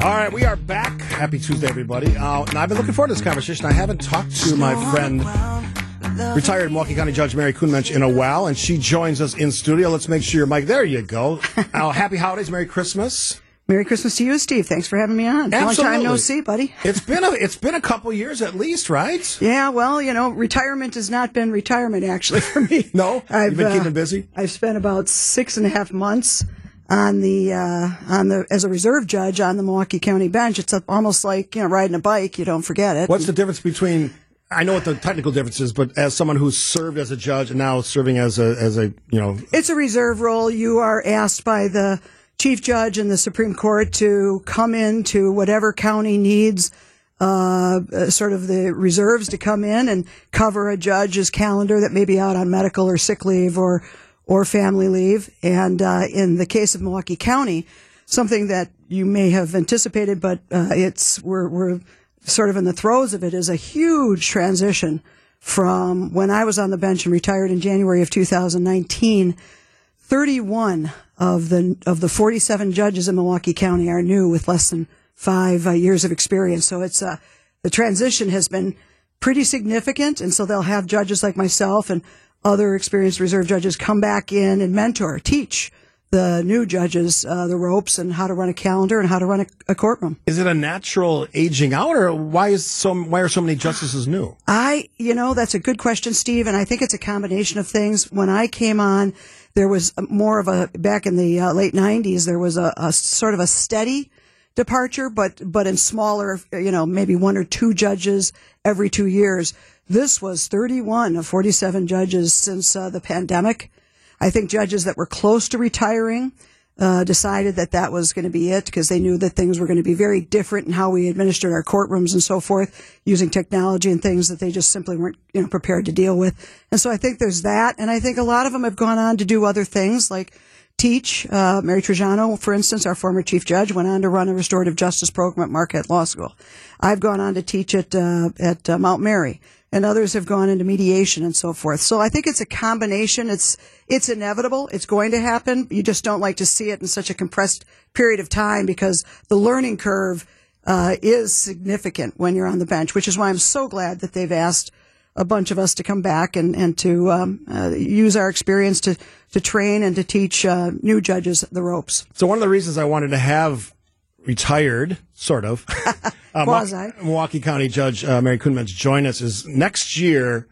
All right, we are back. Happy Tuesday, everybody. Uh, I've been looking forward to this conversation. I haven't talked to my friend, retired Milwaukee County Judge Mary Kuhnmuench, in a while, and she joins us in studio. Let's make sure your mic. There you go. uh, happy holidays, Merry Christmas. Merry Christmas to you, Steve. Thanks for having me on. Long time no see, buddy. It's been a it's been a couple years at least, right? Yeah, well, you know, retirement has not been retirement actually for me. no, I've You've been uh, keeping busy. I've spent about six and a half months on the uh, on the as a reserve judge on the Milwaukee County bench. It's almost like you know riding a bike. You don't forget it. What's the difference between? I know what the technical difference is, but as someone who's served as a judge and now serving as a as a you know, It's a reserve role. You are asked by the chief judge in the Supreme Court to come in to whatever county needs uh, uh, sort of the reserves to come in and cover a judge's calendar that may be out on medical or sick leave or or family leave. And uh, in the case of Milwaukee County, something that you may have anticipated, but uh, it's we're we're sort of in the throes of it is a huge transition from when I was on the bench and retired in January of 2019. 31 of the of the 47 judges in Milwaukee County are new with less than five uh, years of experience. So it's uh, the transition has been pretty significant, and so they'll have judges like myself and other experienced reserve judges come back in and mentor, teach the new judges uh, the ropes and how to run a calendar and how to run a, a courtroom. is it a natural aging out, or why is so why are so many justices new? I, you know, that's a good question, Steve, and I think it's a combination of things. When I came on, there was more of a back in the uh, late '90s. There was a, a sort of a steady departure, but but in smaller, you know, maybe one or two judges every two years. This was 31 of 47 judges since uh, the pandemic. I think judges that were close to retiring uh, decided that that was going to be it because they knew that things were going to be very different in how we administered our courtrooms and so forth, using technology and things that they just simply weren't you know prepared to deal with. And so I think there's that, and I think a lot of them have gone on to do other things like teach. Uh, Mary Triggiano, for instance, our former chief judge, went on to run a restorative justice program at Marquette Law School. I've gone on to teach at uh, at uh, Mount Mary, and others have gone into mediation and so forth. So I think it's a combination. It's it's inevitable. It's going to happen. You just don't like to see it in such a compressed period of time because the learning curve uh, is significant when you're on the bench, which is why I'm so glad that they've asked a bunch of us to come back and, and to um, uh, use our experience to, to train and to teach uh, new judges the ropes. So one of the reasons I wanted to have retired, sort of, uh, Quasi. Milwaukee, Milwaukee County Judge uh, Mary Kuhnmuench join us is next year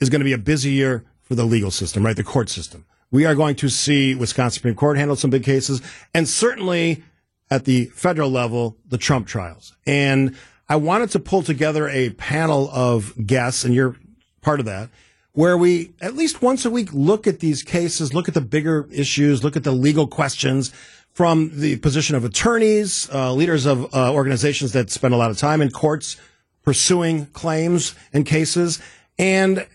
is going to be a busy year for the legal system, right? The court system. We are going to see Wisconsin Supreme Court handle some big cases, and certainly at the federal level, the Trump trials. And I wanted to pull together a panel of guests, and you're part of that, where we at least once a week look at these cases, look at the bigger issues, look at the legal questions from the position of attorneys, uh, leaders of uh, organizations that spend a lot of time in courts pursuing claims and cases, and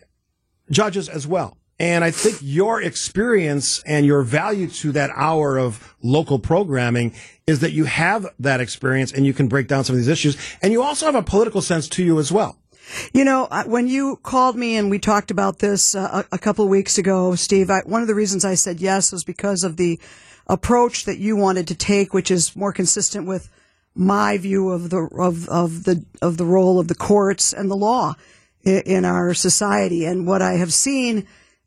judges as well. And I think your experience and your value to that hour of local programming is that you have that experience and you can break down some of these issues. And you also have a political sense to you as well. You know, uh, when you called me and we talked about this uh, a, couple of weeks ago, Steve, I, one of the reasons I said yes was because of the approach that you wanted to take, which is more consistent with my view of the of, of the of the role of the courts and the law in, our society. And what I have seen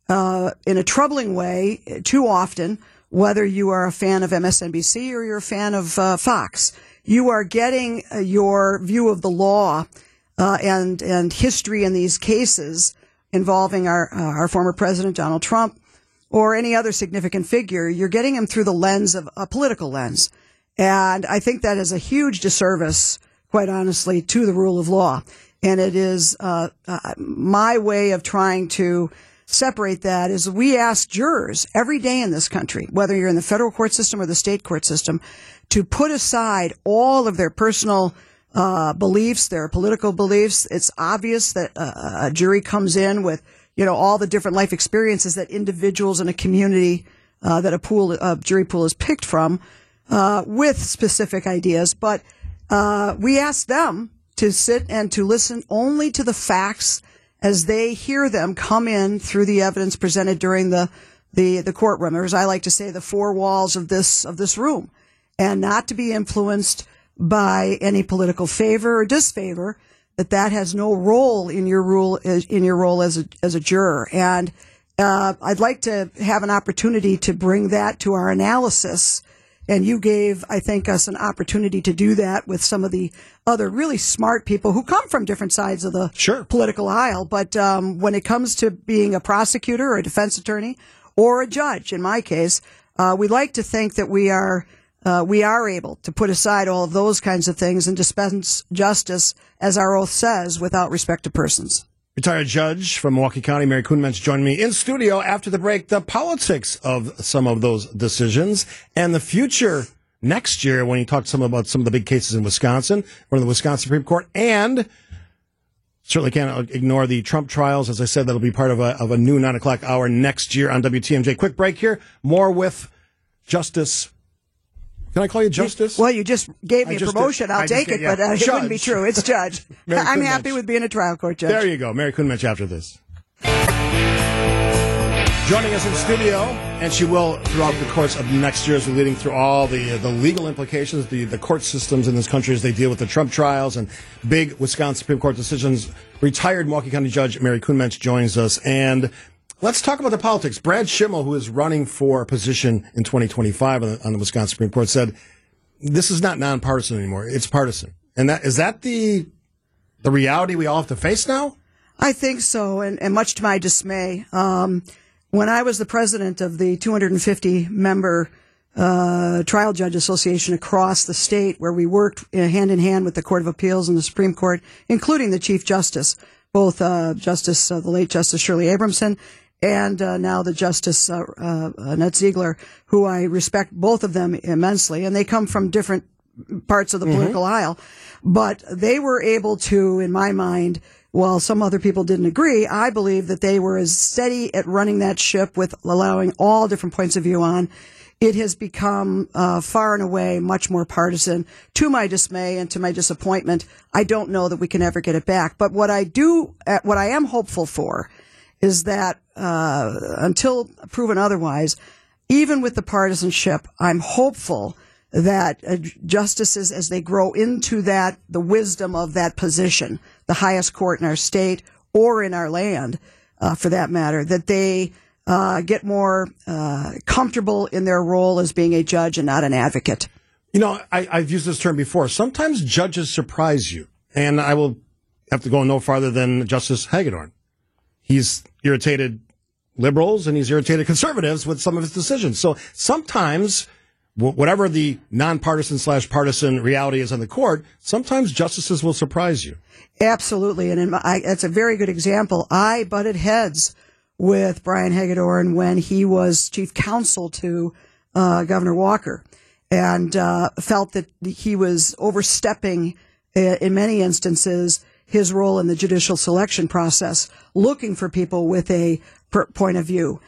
uh, in a troubling way too often, whether you are a fan of MSNBC or you're a fan of uh, Fox, you are getting uh, your view of the law uh, and and history in these cases involving our uh, our former president Donald Trump or any other significant figure. You're getting them through the lens of a political lens, and I think that is a huge disservice, quite honestly, to the rule of law. And it is uh, uh, my way of trying to separate that is we ask jurors every day in this country, whether you're in the federal court system or the state court system, to put aside all of their personal uh, beliefs, their political beliefs. It's obvious that uh, a jury comes in with, you know, all the different life experiences that individuals in a community uh, that a pool, a jury pool is picked from, uh, with specific ideas. But uh, we ask them to sit and to listen only to the facts as they hear them come in through the evidence presented during the the the courtroom, or as I like to say, the four walls of this of this room, and not to be influenced by any political favor or disfavor, that that has no role in your rule in your role as a as a juror. And uh, I'd like to have an opportunity to bring that to our analysis. And you gave, I think, us an opportunity to do that with some of the other really smart people who come from different sides of the sure. political aisle. But um, when it comes to being a prosecutor or a defense attorney or a judge, in my case, uh, we like to think that we are uh, we are able to put aside all of those kinds of things and dispense justice, as our oath says, without respect to persons. Retired judge from Milwaukee County, Mary Kuhnmuench, joined me in studio after the break. The politics of some of those decisions and the future next year when he talked some about some of the big cases in Wisconsin, one of the Wisconsin Supreme Court, and certainly can't ignore the Trump trials. As I said, that'll be part of a, of a new nine o'clock hour next year on WTMJ. Quick break here. More with Justice can I call you Justice? Well, you just gave me a promotion. Did. I'll take it, yeah. but uh, it wouldn't be true. It's Judge. I'm happy with being a trial court judge. There you go. Mary Kuhnmuench after this. Joining us in studio, and she will throughout the course of next year as we're leading through all the uh, the legal implications, the, the court systems in this country as they deal with the Trump trials and big Wisconsin Supreme Court decisions. Retired Milwaukee County Judge Mary Kuhnmuench joins us, and Let's talk about the politics. Brad Schimel, who is running for a position in 2025 on the, on the Wisconsin Supreme Court, said this is not nonpartisan anymore; it's partisan. And that is that the the reality we all have to face now. I think so, and, and much to my dismay, um, when I was the president of the 250 member uh, trial judge association across the state, where we worked uh, hand in hand with the Court of Appeals and the Supreme Court, including the Chief Justice, both uh, Justice uh, the late Justice Shirley Abrahamson and uh, now the Justice uh, uh, Annette Ziegler, who I respect both of them immensely, and they come from different parts of the mm-hmm. political aisle, but they were able to, in my mind, while some other people didn't agree, I believe that they were as steady at running that ship with allowing all different points of view on. It has become uh, far and away much more partisan. To my dismay and to my disappointment, I don't know that we can ever get it back. But what I do, uh, what I am hopeful for, is that uh, until proven otherwise, even with the partisanship, I'm hopeful that uh, justices, as they grow into that, the wisdom of that position, the highest court in our state or in our land, uh, for that matter, that they uh, get more uh, comfortable in their role as being a judge and not an advocate. You know, I, I've used this term before. Sometimes judges surprise you, and I will have to go no farther than Justice Hagedorn. He's irritated liberals and he's irritated conservatives with some of his decisions. So sometimes, whatever the nonpartisan slash partisan reality is on the court, sometimes justices will surprise you. Absolutely. And my, I, that's a very good example. I butted heads with Brian Hagedorn when he was chief counsel to uh, Governor Walker and uh, felt that he was overstepping uh, in many instances his role in the judicial selection process, looking for people with a point of view.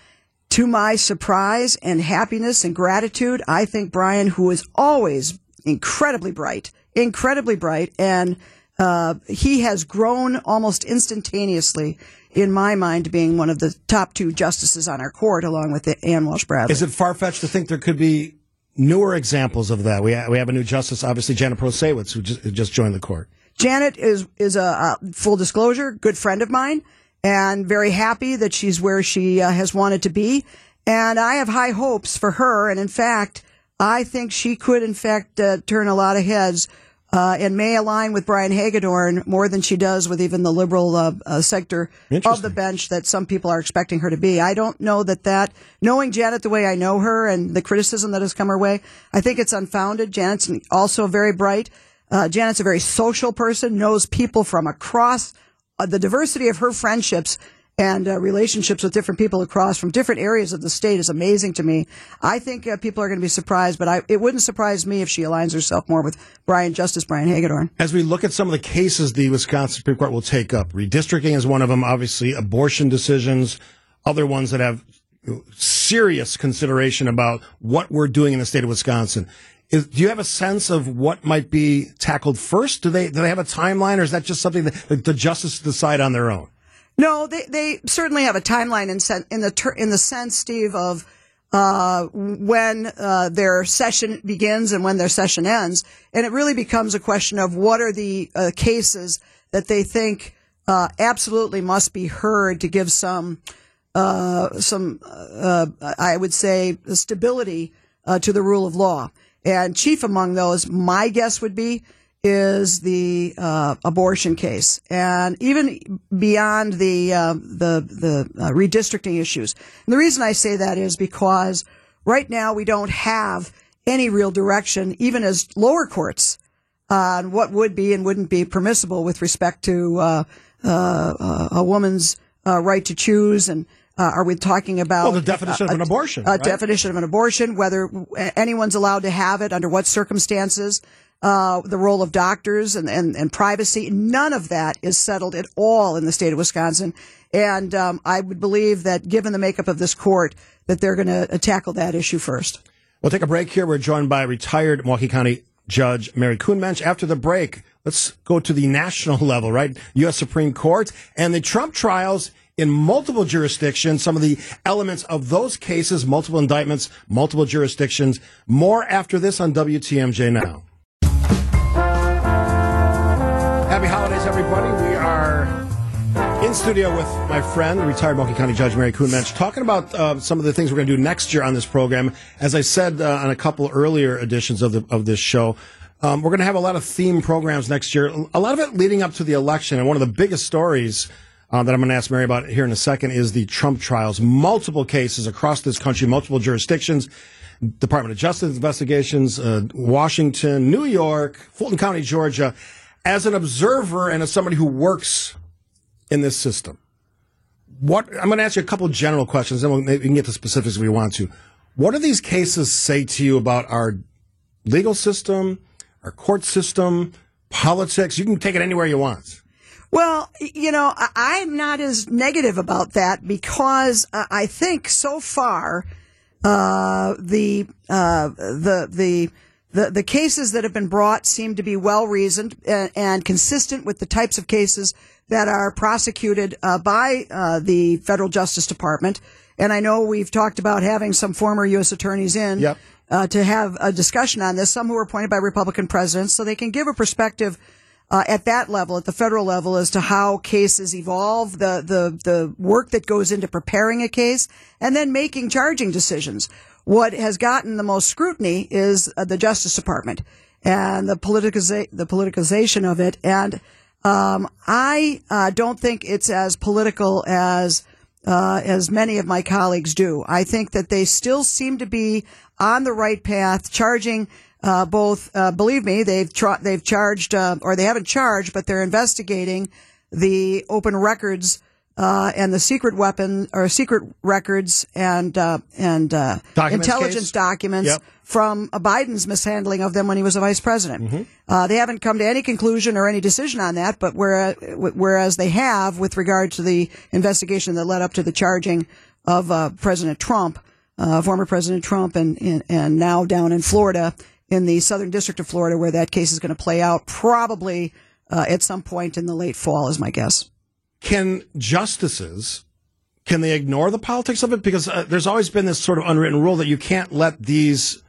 To my surprise and happiness and gratitude, I think Brian, who is always incredibly bright, incredibly bright, and uh, he has grown almost instantaneously in my mind, being one of the top two justices on our court, along with Ann Walsh Bradley. Is it far fetched to think there could be newer examples of that? We ha- we have a new justice, obviously Janet Protasiewicz, who just, who just joined the court. Janet is is a, a, full disclosure good friend of mine, and very happy that she's where she uh, has wanted to be. And I have high hopes for her. And in fact, I think she could, in fact, uh, turn a lot of heads. Uh, and may align with Brian Hagedorn more than she does with even the liberal uh, uh, sector of the bench that some people are expecting her to be. I don't know that that, knowing Janet the way I know her and the criticism that has come her way, I think it's unfounded. Janet's also very bright. Uh, Janet's a very social person, knows people from across uh, the diversity of her friendships and uh, relationships with different people across from different areas of the state is amazing to me. I think uh, people are going to be surprised, but I, it wouldn't surprise me if she aligns herself more with Brian Justice Brian Hagedorn. As we look at some of the cases the Wisconsin Supreme Court will take up, redistricting is one of them. Obviously, abortion decisions, other ones that have serious consideration about what we're doing in the state of Wisconsin. Is, do you have a sense of what might be tackled first? Do they do they have a timeline, or is that just something that the justices decide on their own? No, they they certainly have a timeline in sen- in the ter- in the sense, Steve, of uh, when uh, their session begins and when their session ends. And it really becomes a question of what are the uh, cases that they think uh, absolutely must be heard to give some, uh, some, uh, I would say, stability to the rule of law. And chief among those, my guess would be, is the uh, abortion case, and even beyond the uh, the the uh, redistricting issues. And the reason I say that is because right now we don't have any real direction, even as lower courts, on what would be and wouldn't be permissible with respect to uh, uh, a woman's uh, right to choose and. Are we talking about well, the definition of an abortion? A right? definition of an abortion, whether anyone's allowed to have it, under what circumstances, uh, the role of doctors and, and, and, privacy. None of that is settled at all in the state of Wisconsin. And um, I would believe that given the makeup of this court, that they're going to tackle that issue first. We'll take a break here. We're joined by retired Milwaukee County Judge Mary Kuhnmuench. After the break, let's go to the national level, right? U.S. Supreme Court and the Trump trials in multiple jurisdictions, some of the elements of those cases, multiple indictments, multiple jurisdictions. More after this on WTMJ Now. Happy holidays, everybody. We are in studio with my friend, retired Milwaukee County Judge Mary Kuhnmuench, talking about uh, some of the things we're going to do next year on this program. As I said uh, on a couple earlier editions of the of this show, um, we're going to have a lot of theme programs next year. A lot of it leading up to the election, and one of the biggest stories. Uh, that I'm going to ask Mary about here in a second is the Trump trials. Multiple cases across this country, multiple jurisdictions. Department of Justice investigations, uh, Washington, New York, Fulton County, Georgia as an observer and as somebody who works in this system, what I'm going to ask you a couple general questions, then we'll, we can get to specifics if we want to. What do these cases say to you about our legal system, our court system, politics? You can take it anywhere you want. Well, you know, I'm not as negative about that because I think so far uh, the uh, the the the, the cases that have been brought seem to be well reasoned and, and, consistent with the types of cases that are prosecuted uh, by uh, the federal justice department. And I know we've talked about having some former U.S. attorneys in yep. uh, to have a discussion on this, some who were appointed by Republican presidents, so they can give a perspective uh, at that level, at the federal level, as to how cases evolve, the, the, the work that goes into preparing a case, and then making charging decisions. What has gotten the most scrutiny is uh, the Justice Department and the, politiciza- the politicization of it. And um, I uh, don't think it's as political as uh, as many of my colleagues do. I think that they still seem to be on the right path, charging uh, both. Uh, believe me, they've tra- they've charged uh, or they haven't charged, but they're investigating the open records uh, and the secret weapon or secret records and uh, and uh, intelligence case? documents yep. from Biden's mishandling of them when he was a vice president. Mm-hmm. Uh, they haven't come to any conclusion or any decision on that, but whereas, whereas they have with regard to the investigation that led up to the charging of uh, President Trump, uh, former President Trump, and, and and now down in Florida in the Southern District of Florida, where that case is going to play out probably at some point in the late fall, is my guess. Can justices can they ignore the politics of it? Because uh, there's always been this sort of unwritten rule that you can't let these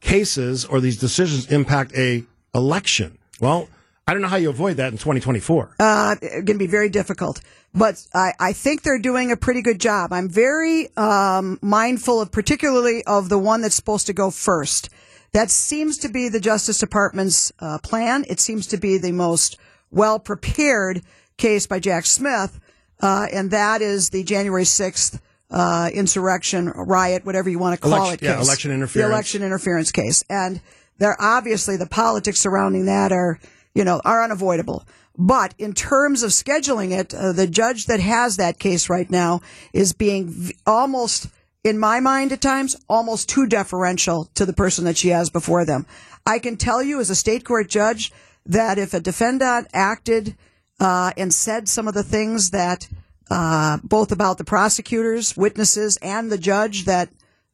cases or these decisions impact a election. Well, I don't know how you avoid that in 2024. Uh, going to be very difficult, but I, I think they're doing a pretty good job. I'm very um, mindful of particularly of the one that's supposed to go first. That seems to be the Justice Department's uh, plan. It seems to be the most well prepared case by Jack Smith, uh, and that is the January 6th uh, insurrection, riot, whatever you want to call election, it. Yeah, election interference. The election interference case, and there obviously the politics surrounding that are you know are unavoidable. But in terms of scheduling it, uh, the judge that has that case right now is being v- almost, in my mind at times, almost too deferential to the person that she has before them. I can tell you as a state court judge that if a defendant acted uh, and said some of the things that uh, both about the prosecutors, witnesses, and the judge that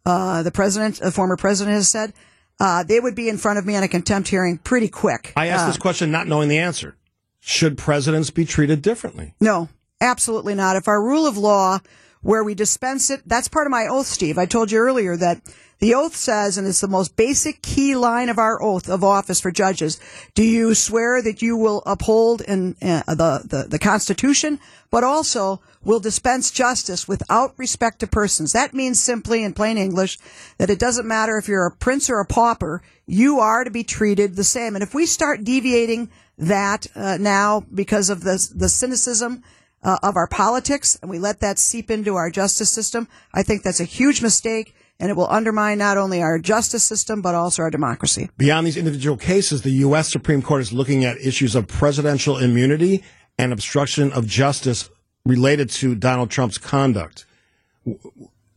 uh, the president, the former president, has said. Uh, they would be in front of me on a contempt hearing pretty quick. I asked this uh, question not knowing the answer. Should presidents be treated differently? No, absolutely not. If our rule of law where we dispense it. That's part of my oath, Steve. I told you earlier that the oath says, and it's the most basic key line of our oath of office for judges. Do you swear that you will uphold in, uh, the, the, the Constitution, but also will dispense justice without respect to persons? That means simply, in plain English, that it doesn't matter if you're a prince or a pauper, you are to be treated the same. And if we start deviating that uh, now because of the the cynicism uh, of our politics, and we let that seep into our justice system, I think that's a huge mistake and it will undermine not only our justice system but also our democracy. Beyond these individual cases, the U.S. Supreme Court is looking at issues of presidential immunity and obstruction of justice related to Donald Trump's conduct.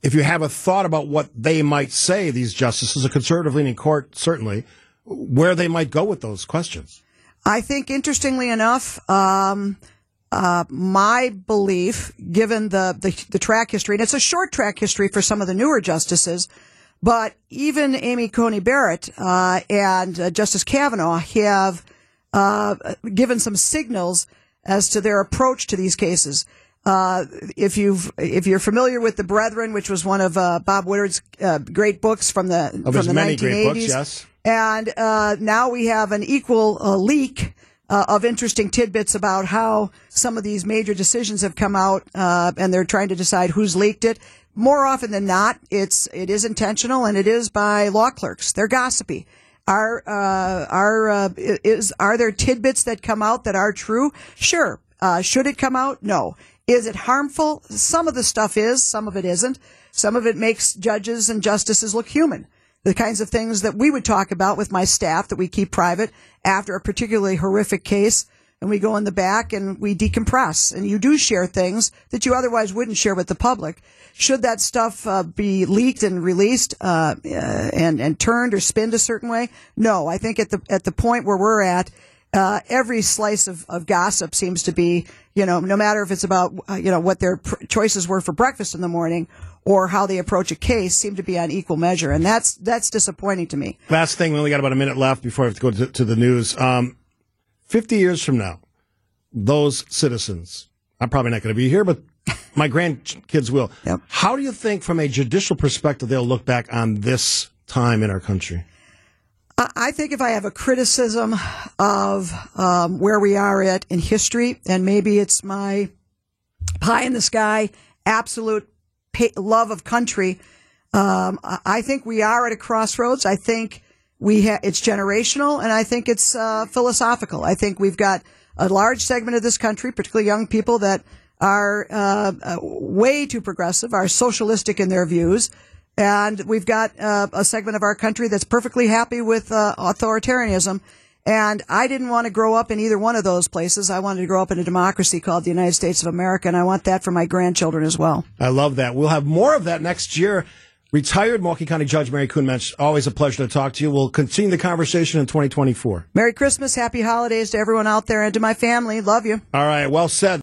If you have a thought about what they might say, these justices, a conservative leaning court, certainly, where they might go with those questions. I think, interestingly enough, um, uh, my belief, given the, the, the track history, and it's a short track history for some of the newer justices, but even Amy Coney Barrett uh, and uh, Justice Kavanaugh have uh, given some signals as to their approach to these cases. Uh, if you've if you're familiar with the Brethren, which was one of uh, Bob Woodward's great books from the of from the 1980s, books, yes. and now we have an equal leak uh, of interesting tidbits about how some of these major decisions have come out, uh, and they're trying to decide who's leaked it. More often than not, it's it is intentional, and it is by law clerks. They're gossipy. Are uh, are uh, is are there tidbits that come out that are true? Sure. Uh, should it come out? No. Is it harmful? Some of the stuff is, some of it isn't. Some of it makes judges and justices look human the kinds of things that we would talk about with my staff that we keep private after a particularly horrific case. And we go in the back and we decompress. And you do share things that you otherwise wouldn't share with the public. Should that stuff uh, be leaked and released uh, uh, and and turned or spinned a certain way? No, I think at the at the point where we're at, uh, every slice of, of gossip seems to be, you know, no matter if it's about, uh, you know, what their pr- choices were for breakfast in the morning or how they approach a case seem to be on equal measure, and that's that's disappointing to me. Last thing, we only got about a minute left before I have to go to, to the news. Um, Fifty years from now, those citizens, I'm probably not going to be here, but my grandkids will. Yep. How do you think, from a judicial perspective, they'll look back on this time in our country? I think if I have a criticism of um, where we are at in history, and maybe it's my pie in the sky, absolute love of country. Um, I think we are at a crossroads. I think we ha- it's generational, and I think it's uh, philosophical. I think we've got a large segment of this country, particularly young people, that are uh, uh, way too progressive, are socialistic in their views, and we've got uh, a segment of our country that's perfectly happy with uh, authoritarianism. And I didn't want to grow up in either one of those places. I wanted to grow up in a democracy called the United States of America, and I want that for my grandchildren as well. I love that. We'll have more of that next year. Retired Milwaukee County Judge Mary Kuhnmuench, always a pleasure to talk to you. We'll continue the conversation in 2024. Merry Christmas, happy holidays to everyone out there and to my family. Love you. All right, well said.